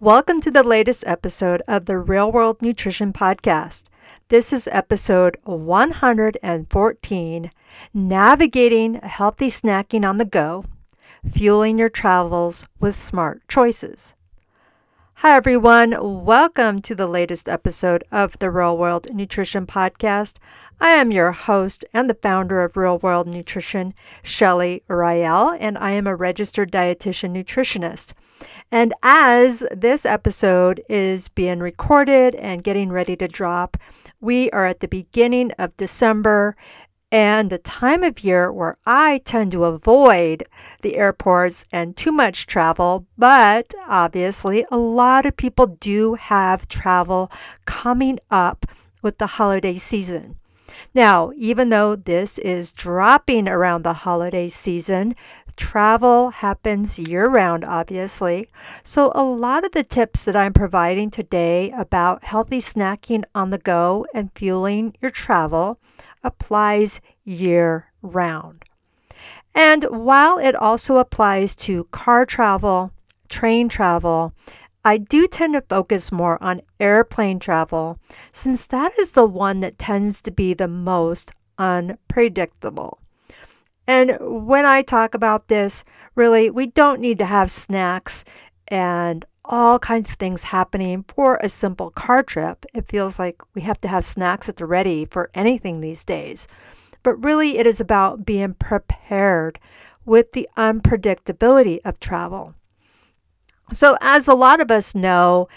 Welcome to the latest episode of the Real World Nutrition Podcast. This is episode 114 Navigating Healthy Snacking on the Go, Fueling Your Travels with Smart Choices. Hi, everyone. Welcome to the latest episode of the Real World Nutrition Podcast. I am your host and the founder of Real World Nutrition, Shelly Rael, and I am a registered dietitian nutritionist. And as this episode is being recorded and getting ready to drop, we are at the beginning of December and the time of year where I tend to avoid the airports and too much travel. But obviously, a lot of people do have travel coming up with the holiday season. Now, even though this is dropping around the holiday season, travel happens year round, obviously. So, a lot of the tips that I'm providing today about healthy snacking on the go and fueling your travel applies year round. And while it also applies to car travel, train travel, I do tend to focus more on airplane travel since that is the one that tends to be the most unpredictable. And when I talk about this, really, we don't need to have snacks and all kinds of things happening for a simple car trip. It feels like we have to have snacks at the ready for anything these days. But really, it is about being prepared with the unpredictability of travel. So, as a lot of us know,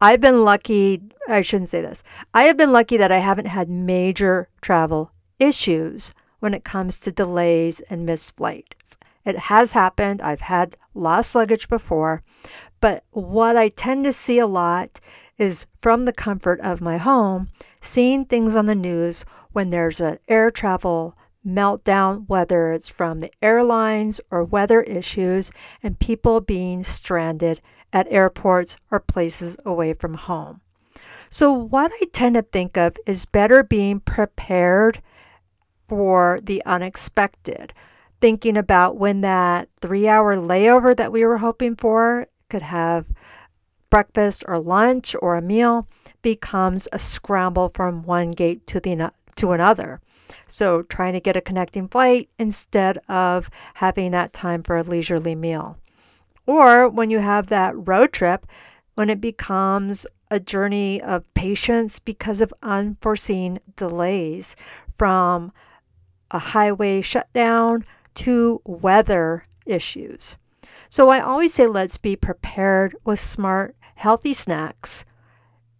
I've been lucky, I shouldn't say this, I have been lucky that I haven't had major travel issues when it comes to delays and missed flights. It has happened. I've had lost luggage before, but what I tend to see a lot is from the comfort of my home, seeing things on the news when there's an air travel meltdown, whether it's from the airlines or weather issues, and people being stranded at airports or places away from home. So, what I tend to think of is better being prepared for the unexpected. Thinking about when that three hour layover that we were hoping for could have breakfast or lunch or a meal becomes a scramble from one gate to the to another. So trying to get a connecting flight instead of having that time for a leisurely meal. Or when you have that road trip, when it becomes a journey of patience because of unforeseen delays from a highway shutdown to weather issues. So I always say let's be prepared with smart, healthy snacks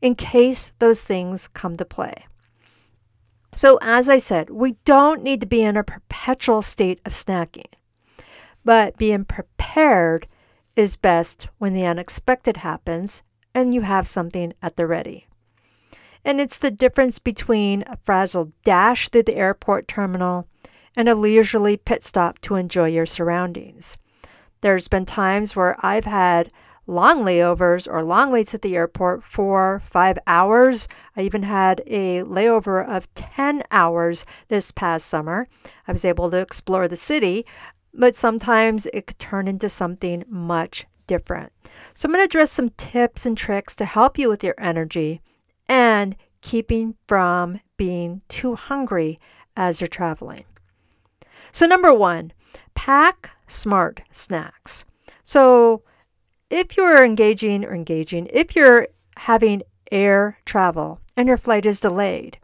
in case those things come to play. So, as I said, we don't need to be in a perpetual state of snacking, but being prepared is best when the unexpected happens and you have something at the ready. And it's the difference between a frazzled dash through the airport terminal and a leisurely pit stop to enjoy your surroundings. There's been times where I've had long layovers or long waits at the airport for five hours. I even had a layover of 10 hours this past summer. I was able to explore the city, but sometimes it could turn into something much different. So, I'm going to address some tips and tricks to help you with your energy and keeping from being too hungry as you're traveling. So, number one, pack smart snacks. So, if you're engaging or engaging, if you're having air travel and your flight is delayed,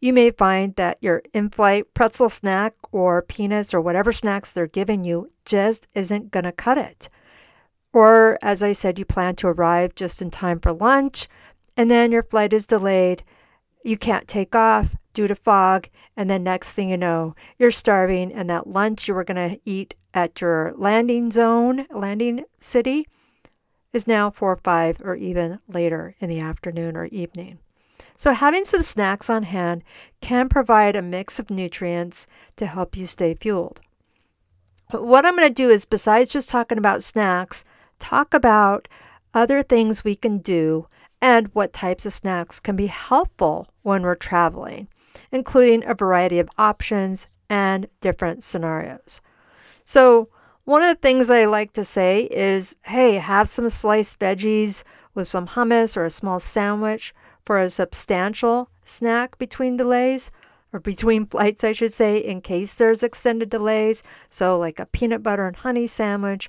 you may find that your in flight pretzel snack or peanuts or whatever snacks they're giving you just isn't going to cut it. Or, as I said, you plan to arrive just in time for lunch and then your flight is delayed. You can't take off due to fog. And then next thing you know, you're starving, and that lunch you were going to eat at your landing zone, landing city, is now four or five or even later in the afternoon or evening. So, having some snacks on hand can provide a mix of nutrients to help you stay fueled. But what I'm going to do is, besides just talking about snacks, talk about other things we can do and what types of snacks can be helpful when we're traveling, including a variety of options and different scenarios. So, One of the things I like to say is hey, have some sliced veggies with some hummus or a small sandwich for a substantial snack between delays or between flights, I should say, in case there's extended delays. So, like a peanut butter and honey sandwich,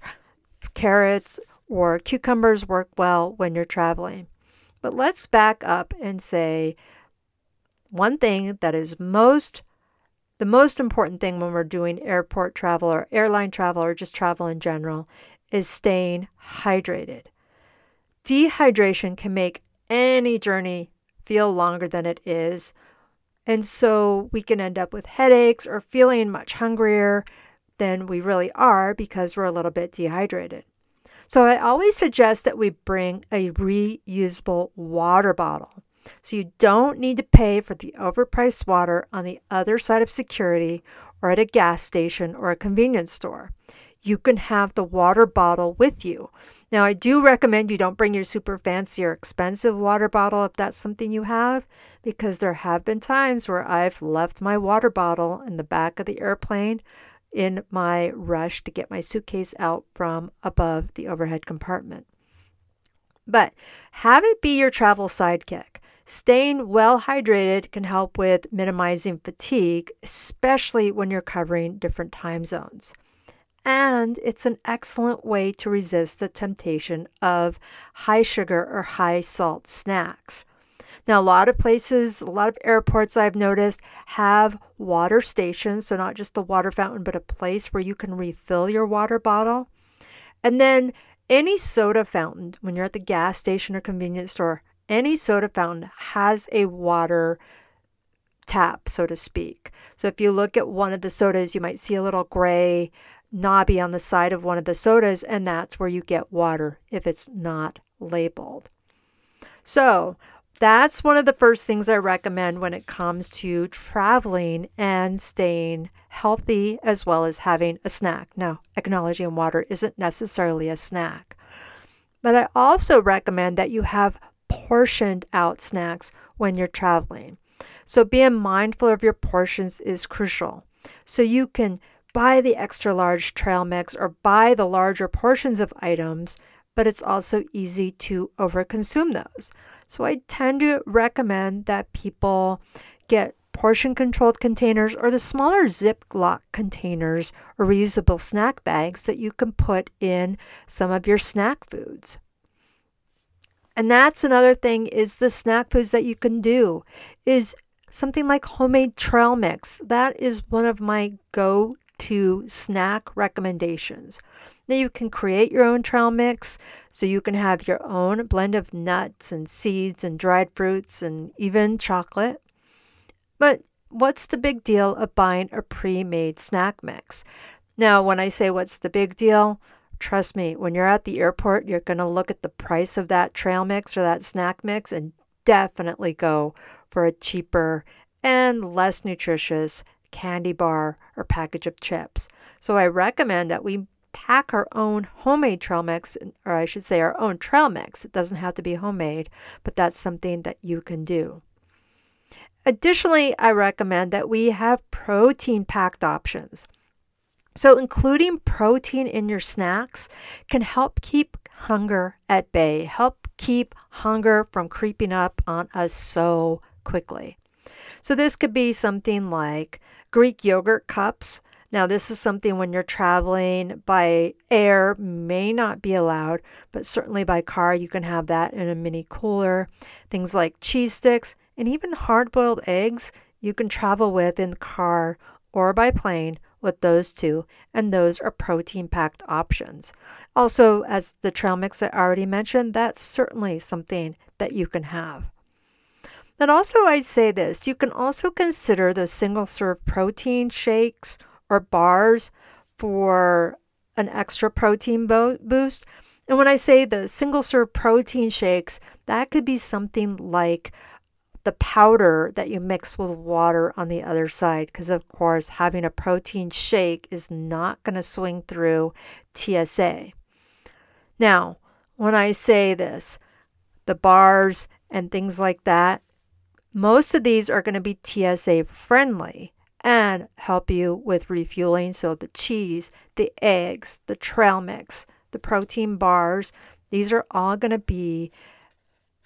carrots, or cucumbers work well when you're traveling. But let's back up and say one thing that is most the most important thing when we're doing airport travel or airline travel or just travel in general is staying hydrated. Dehydration can make any journey feel longer than it is. And so we can end up with headaches or feeling much hungrier than we really are because we're a little bit dehydrated. So I always suggest that we bring a reusable water bottle. So you don't need to pay for the overpriced water on the other side of security or at a gas station or a convenience store. You can have the water bottle with you. Now, I do recommend you don't bring your super fancy or expensive water bottle if that's something you have, because there have been times where I've left my water bottle in the back of the airplane in my rush to get my suitcase out from above the overhead compartment. But have it be your travel sidekick. Staying well hydrated can help with minimizing fatigue, especially when you're covering different time zones. And it's an excellent way to resist the temptation of high sugar or high salt snacks. Now, a lot of places, a lot of airports I've noticed have water stations. So, not just the water fountain, but a place where you can refill your water bottle. And then any soda fountain, when you're at the gas station or convenience store, any soda fountain has a water tap, so to speak. So if you look at one of the sodas, you might see a little gray knobby on the side of one of the sodas, and that's where you get water if it's not labeled. So that's one of the first things I recommend when it comes to traveling and staying healthy as well as having a snack. Now, acknowledging water isn't necessarily a snack. But I also recommend that you have portioned out snacks when you're traveling. So being mindful of your portions is crucial. So you can buy the extra large trail mix or buy the larger portions of items, but it's also easy to overconsume those. So I tend to recommend that people get portion controlled containers or the smaller Ziploc containers or reusable snack bags that you can put in some of your snack foods. And that's another thing is the snack foods that you can do is something like homemade trail mix. That is one of my go to snack recommendations. Now you can create your own trail mix so you can have your own blend of nuts and seeds and dried fruits and even chocolate. But what's the big deal of buying a pre made snack mix? Now, when I say what's the big deal, Trust me, when you're at the airport, you're going to look at the price of that trail mix or that snack mix and definitely go for a cheaper and less nutritious candy bar or package of chips. So I recommend that we pack our own homemade trail mix, or I should say our own trail mix. It doesn't have to be homemade, but that's something that you can do. Additionally, I recommend that we have protein packed options. So, including protein in your snacks can help keep hunger at bay, help keep hunger from creeping up on us so quickly. So, this could be something like Greek yogurt cups. Now, this is something when you're traveling by air may not be allowed, but certainly by car, you can have that in a mini cooler. Things like cheese sticks and even hard boiled eggs you can travel with in the car or by plane with those two, and those are protein packed options. Also, as the trail mix I already mentioned, that's certainly something that you can have. But also, I'd say this you can also consider the single serve protein shakes or bars for an extra protein bo- boost. And when I say the single serve protein shakes, that could be something like the powder that you mix with water on the other side because of course having a protein shake is not going to swing through TSA. Now, when I say this, the bars and things like that, most of these are going to be TSA friendly and help you with refueling. So the cheese, the eggs, the trail mix, the protein bars, these are all going to be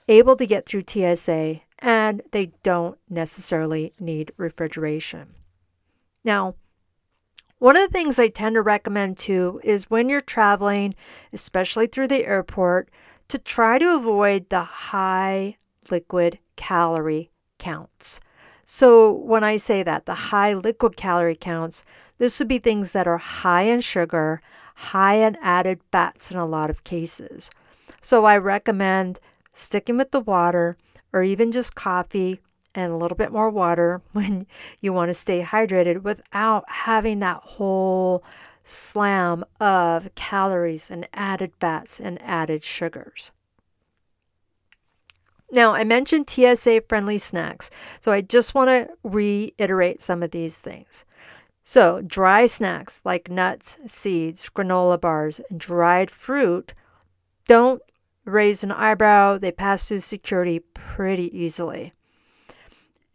able to get through TSA and they don't necessarily need refrigeration. Now, one of the things I tend to recommend too is when you're traveling, especially through the airport, to try to avoid the high liquid calorie counts. So, when I say that, the high liquid calorie counts, this would be things that are high in sugar, high in added fats in a lot of cases. So, I recommend sticking with the water or even just coffee and a little bit more water when you want to stay hydrated without having that whole slam of calories and added fats and added sugars. Now, I mentioned TSA friendly snacks, so I just want to reiterate some of these things. So, dry snacks like nuts, seeds, granola bars, and dried fruit don't raise an eyebrow, they pass through security pretty easily.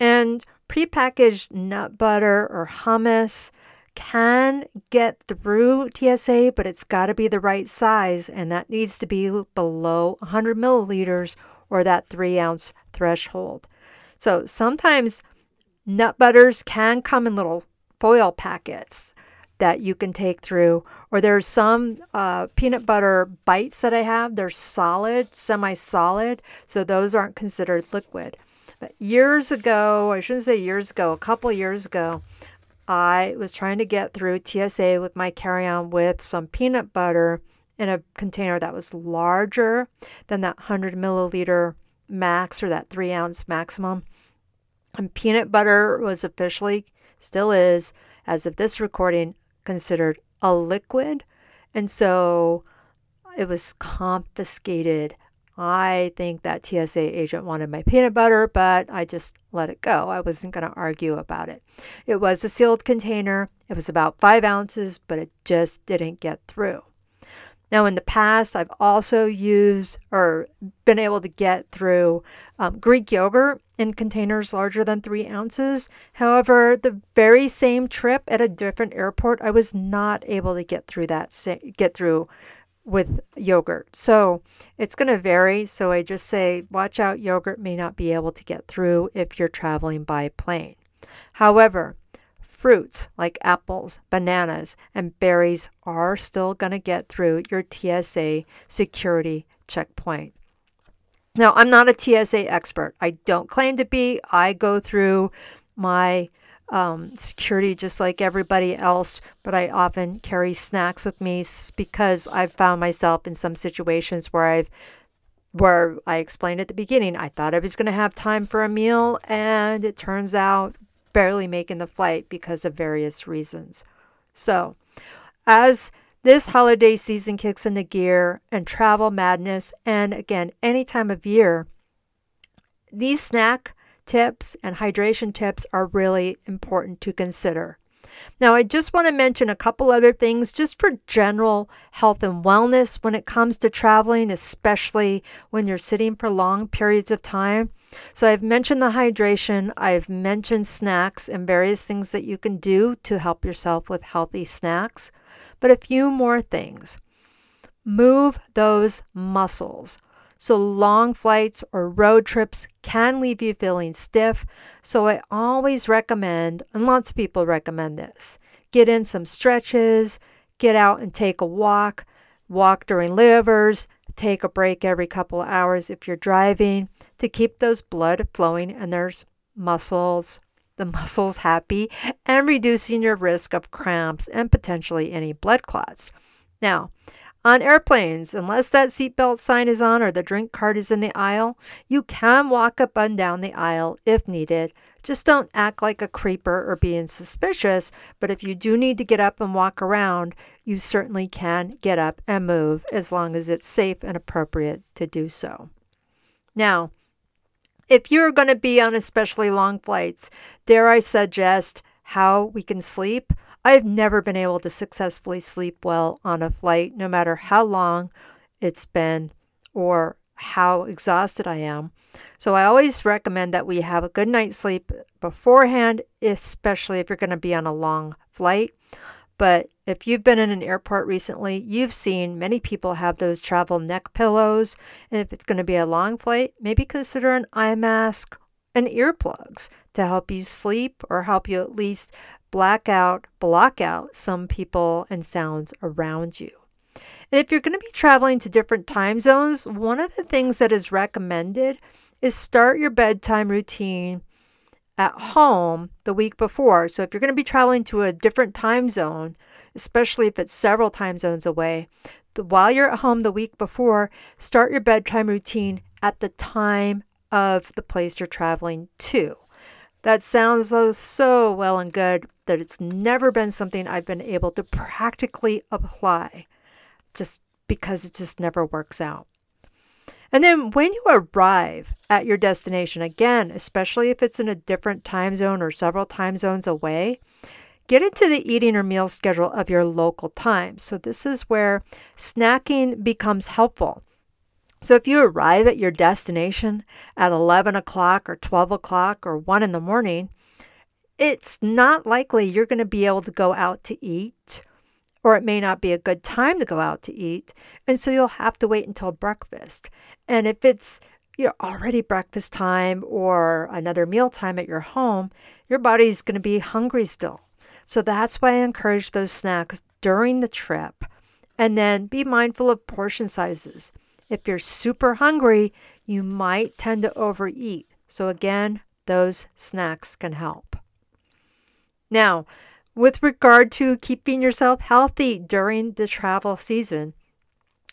And prepackaged nut butter or hummus can get through TSA, but it's got to be the right size, and that needs to be below 100 milliliters or that three ounce threshold. So sometimes nut butters can come in little foil packets that you can take through, or there's some uh, peanut butter bites that I have. They're solid, semi solid, so those aren't considered liquid. But years ago, I shouldn't say years ago, a couple years ago, I was trying to get through TSA with my carry on with some peanut butter in a container that was larger than that 100 milliliter max or that three ounce maximum. And peanut butter was officially, still is, as of this recording, considered a liquid. And so it was confiscated. I think that TSA agent wanted my peanut butter, but I just let it go. I wasn't going to argue about it. It was a sealed container. It was about five ounces, but it just didn't get through. Now, in the past, I've also used or been able to get through um, Greek yogurt in containers larger than three ounces. However, the very same trip at a different airport, I was not able to get through that get through with yogurt. So it's going to vary. So I just say, watch out, yogurt may not be able to get through if you're traveling by plane. However, fruits like apples, bananas, and berries are still going to get through your TSA security checkpoint. Now, I'm not a TSA expert. I don't claim to be. I go through my um, security just like everybody else, but I often carry snacks with me because I've found myself in some situations where I've where I explained at the beginning, I thought I was going to have time for a meal, and it turns out barely making the flight because of various reasons. So, as this holiday season kicks into gear and travel madness, and again, any time of year, these snack tips and hydration tips are really important to consider. Now, I just want to mention a couple other things just for general health and wellness when it comes to traveling, especially when you're sitting for long periods of time. So, I've mentioned the hydration, I've mentioned snacks and various things that you can do to help yourself with healthy snacks. But a few more things. Move those muscles. So, long flights or road trips can leave you feeling stiff. So, I always recommend, and lots of people recommend this get in some stretches, get out and take a walk, walk during layovers, take a break every couple of hours if you're driving to keep those blood flowing and there's muscles the muscles happy and reducing your risk of cramps and potentially any blood clots. Now, on airplanes, unless that seatbelt sign is on or the drink cart is in the aisle, you can walk up and down the aisle if needed. Just don't act like a creeper or being suspicious, but if you do need to get up and walk around, you certainly can get up and move as long as it's safe and appropriate to do so. Now, if you're going to be on especially long flights, dare I suggest how we can sleep? I've never been able to successfully sleep well on a flight, no matter how long it's been or how exhausted I am. So I always recommend that we have a good night's sleep beforehand, especially if you're going to be on a long flight. But if you've been in an airport recently, you've seen many people have those travel neck pillows. And if it's going to be a long flight, maybe consider an eye mask and earplugs to help you sleep or help you at least black out, block out some people and sounds around you. And if you're going to be traveling to different time zones, one of the things that is recommended is start your bedtime routine at home the week before. So if you're going to be traveling to a different time zone, especially if it's several time zones away, the, while you're at home the week before, start your bedtime routine at the time of the place you're traveling to. That sounds so, so well and good that it's never been something I've been able to practically apply just because it just never works out. And then when you arrive at your destination, again, especially if it's in a different time zone or several time zones away, get into the eating or meal schedule of your local time. So this is where snacking becomes helpful. So if you arrive at your destination at 11 o'clock or 12 o'clock or 1 in the morning, it's not likely you're going to be able to go out to eat or it may not be a good time to go out to eat. And so you'll have to wait until breakfast. And if it's you know, already breakfast time or another meal time at your home, your body's going to be hungry still. So that's why I encourage those snacks during the trip. And then be mindful of portion sizes. If you're super hungry, you might tend to overeat. So, again, those snacks can help. Now, with regard to keeping yourself healthy during the travel season.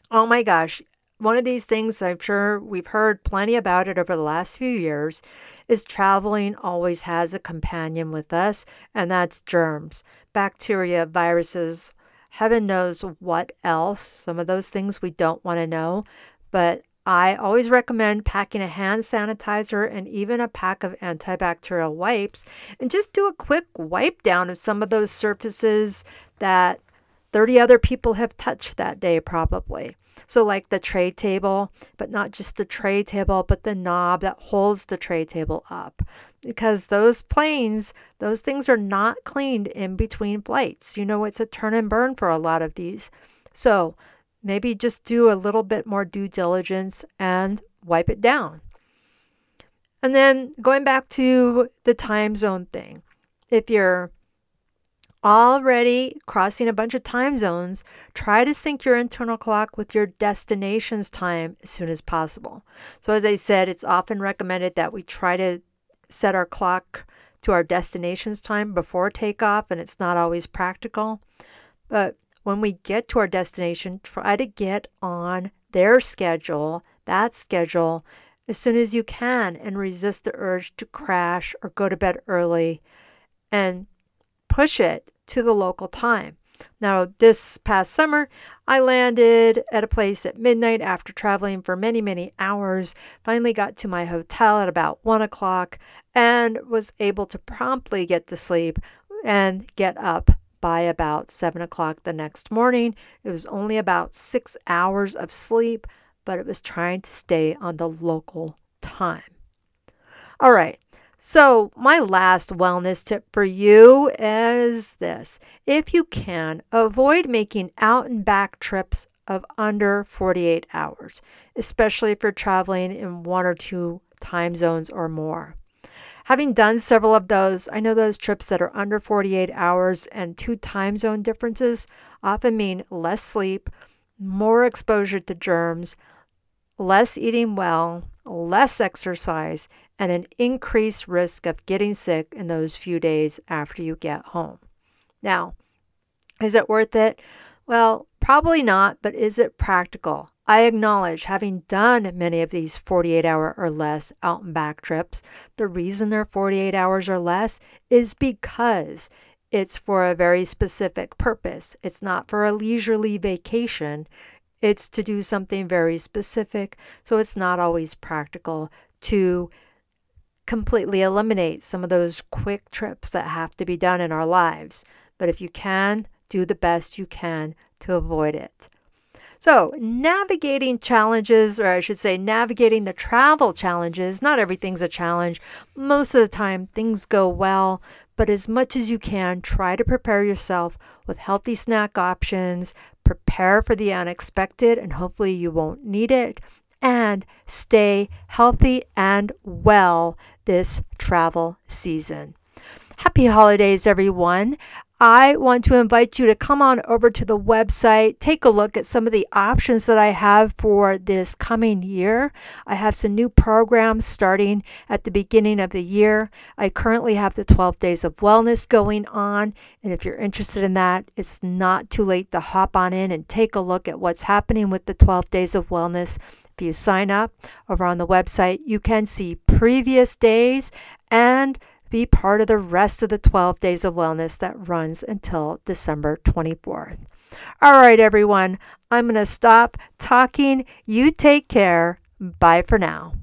Oh my gosh, one of these things I'm sure we've heard plenty about it over the last few years is traveling always has a companion with us, and that's germs, bacteria, viruses, heaven knows what else. Some of those things we don't want to know, but I always recommend packing a hand sanitizer and even a pack of antibacterial wipes and just do a quick wipe down of some of those surfaces that 30 other people have touched that day, probably. So, like the tray table, but not just the tray table, but the knob that holds the tray table up. Because those planes, those things are not cleaned in between flights. You know, it's a turn and burn for a lot of these. So, maybe just do a little bit more due diligence and wipe it down. And then going back to the time zone thing, if you're already crossing a bunch of time zones, try to sync your internal clock with your destination's time as soon as possible. So, as I said, it's often recommended that we try to set our clock to our destination's time before takeoff, and it's not always practical. But when we get to our destination, try to get on their schedule, that schedule, as soon as you can and resist the urge to crash or go to bed early and push it to the local time. Now, this past summer, I landed at a place at midnight after traveling for many, many hours. Finally, got to my hotel at about one o'clock and was able to promptly get to sleep and get up by about seven o'clock the next morning. It was only about six hours of sleep, but it was trying to stay on the local time. All right. So, my last wellness tip for you is this. If you can, avoid making out and back trips of under 48 hours, especially if you're traveling in one or two time zones or more. Having done several of those, I know those trips that are under 48 hours and two time zone differences often mean less sleep, more exposure to germs, less eating well, less exercise, and an increased risk of getting sick in those few days after you get home. Now, is it worth it? Well, probably not, but is it practical? I acknowledge having done many of these 48 hour or less out and back trips, the reason they're 48 hours or less is because it's for a very specific purpose. It's not for a leisurely vacation, it's to do something very specific. So it's not always practical to completely eliminate some of those quick trips that have to be done in our lives. But if you can, do the best you can to avoid it. So, navigating challenges, or I should say, navigating the travel challenges, not everything's a challenge. Most of the time, things go well, but as much as you can, try to prepare yourself with healthy snack options, prepare for the unexpected, and hopefully you won't need it, and stay healthy and well this travel season. Happy holidays, everyone. I want to invite you to come on over to the website, take a look at some of the options that I have for this coming year. I have some new programs starting at the beginning of the year. I currently have the 12 Days of Wellness going on, and if you're interested in that, it's not too late to hop on in and take a look at what's happening with the 12 Days of Wellness. If you sign up over on the website, you can see previous days and be part of the rest of the 12 days of wellness that runs until December 24th. All right, everyone, I'm going to stop talking. You take care. Bye for now.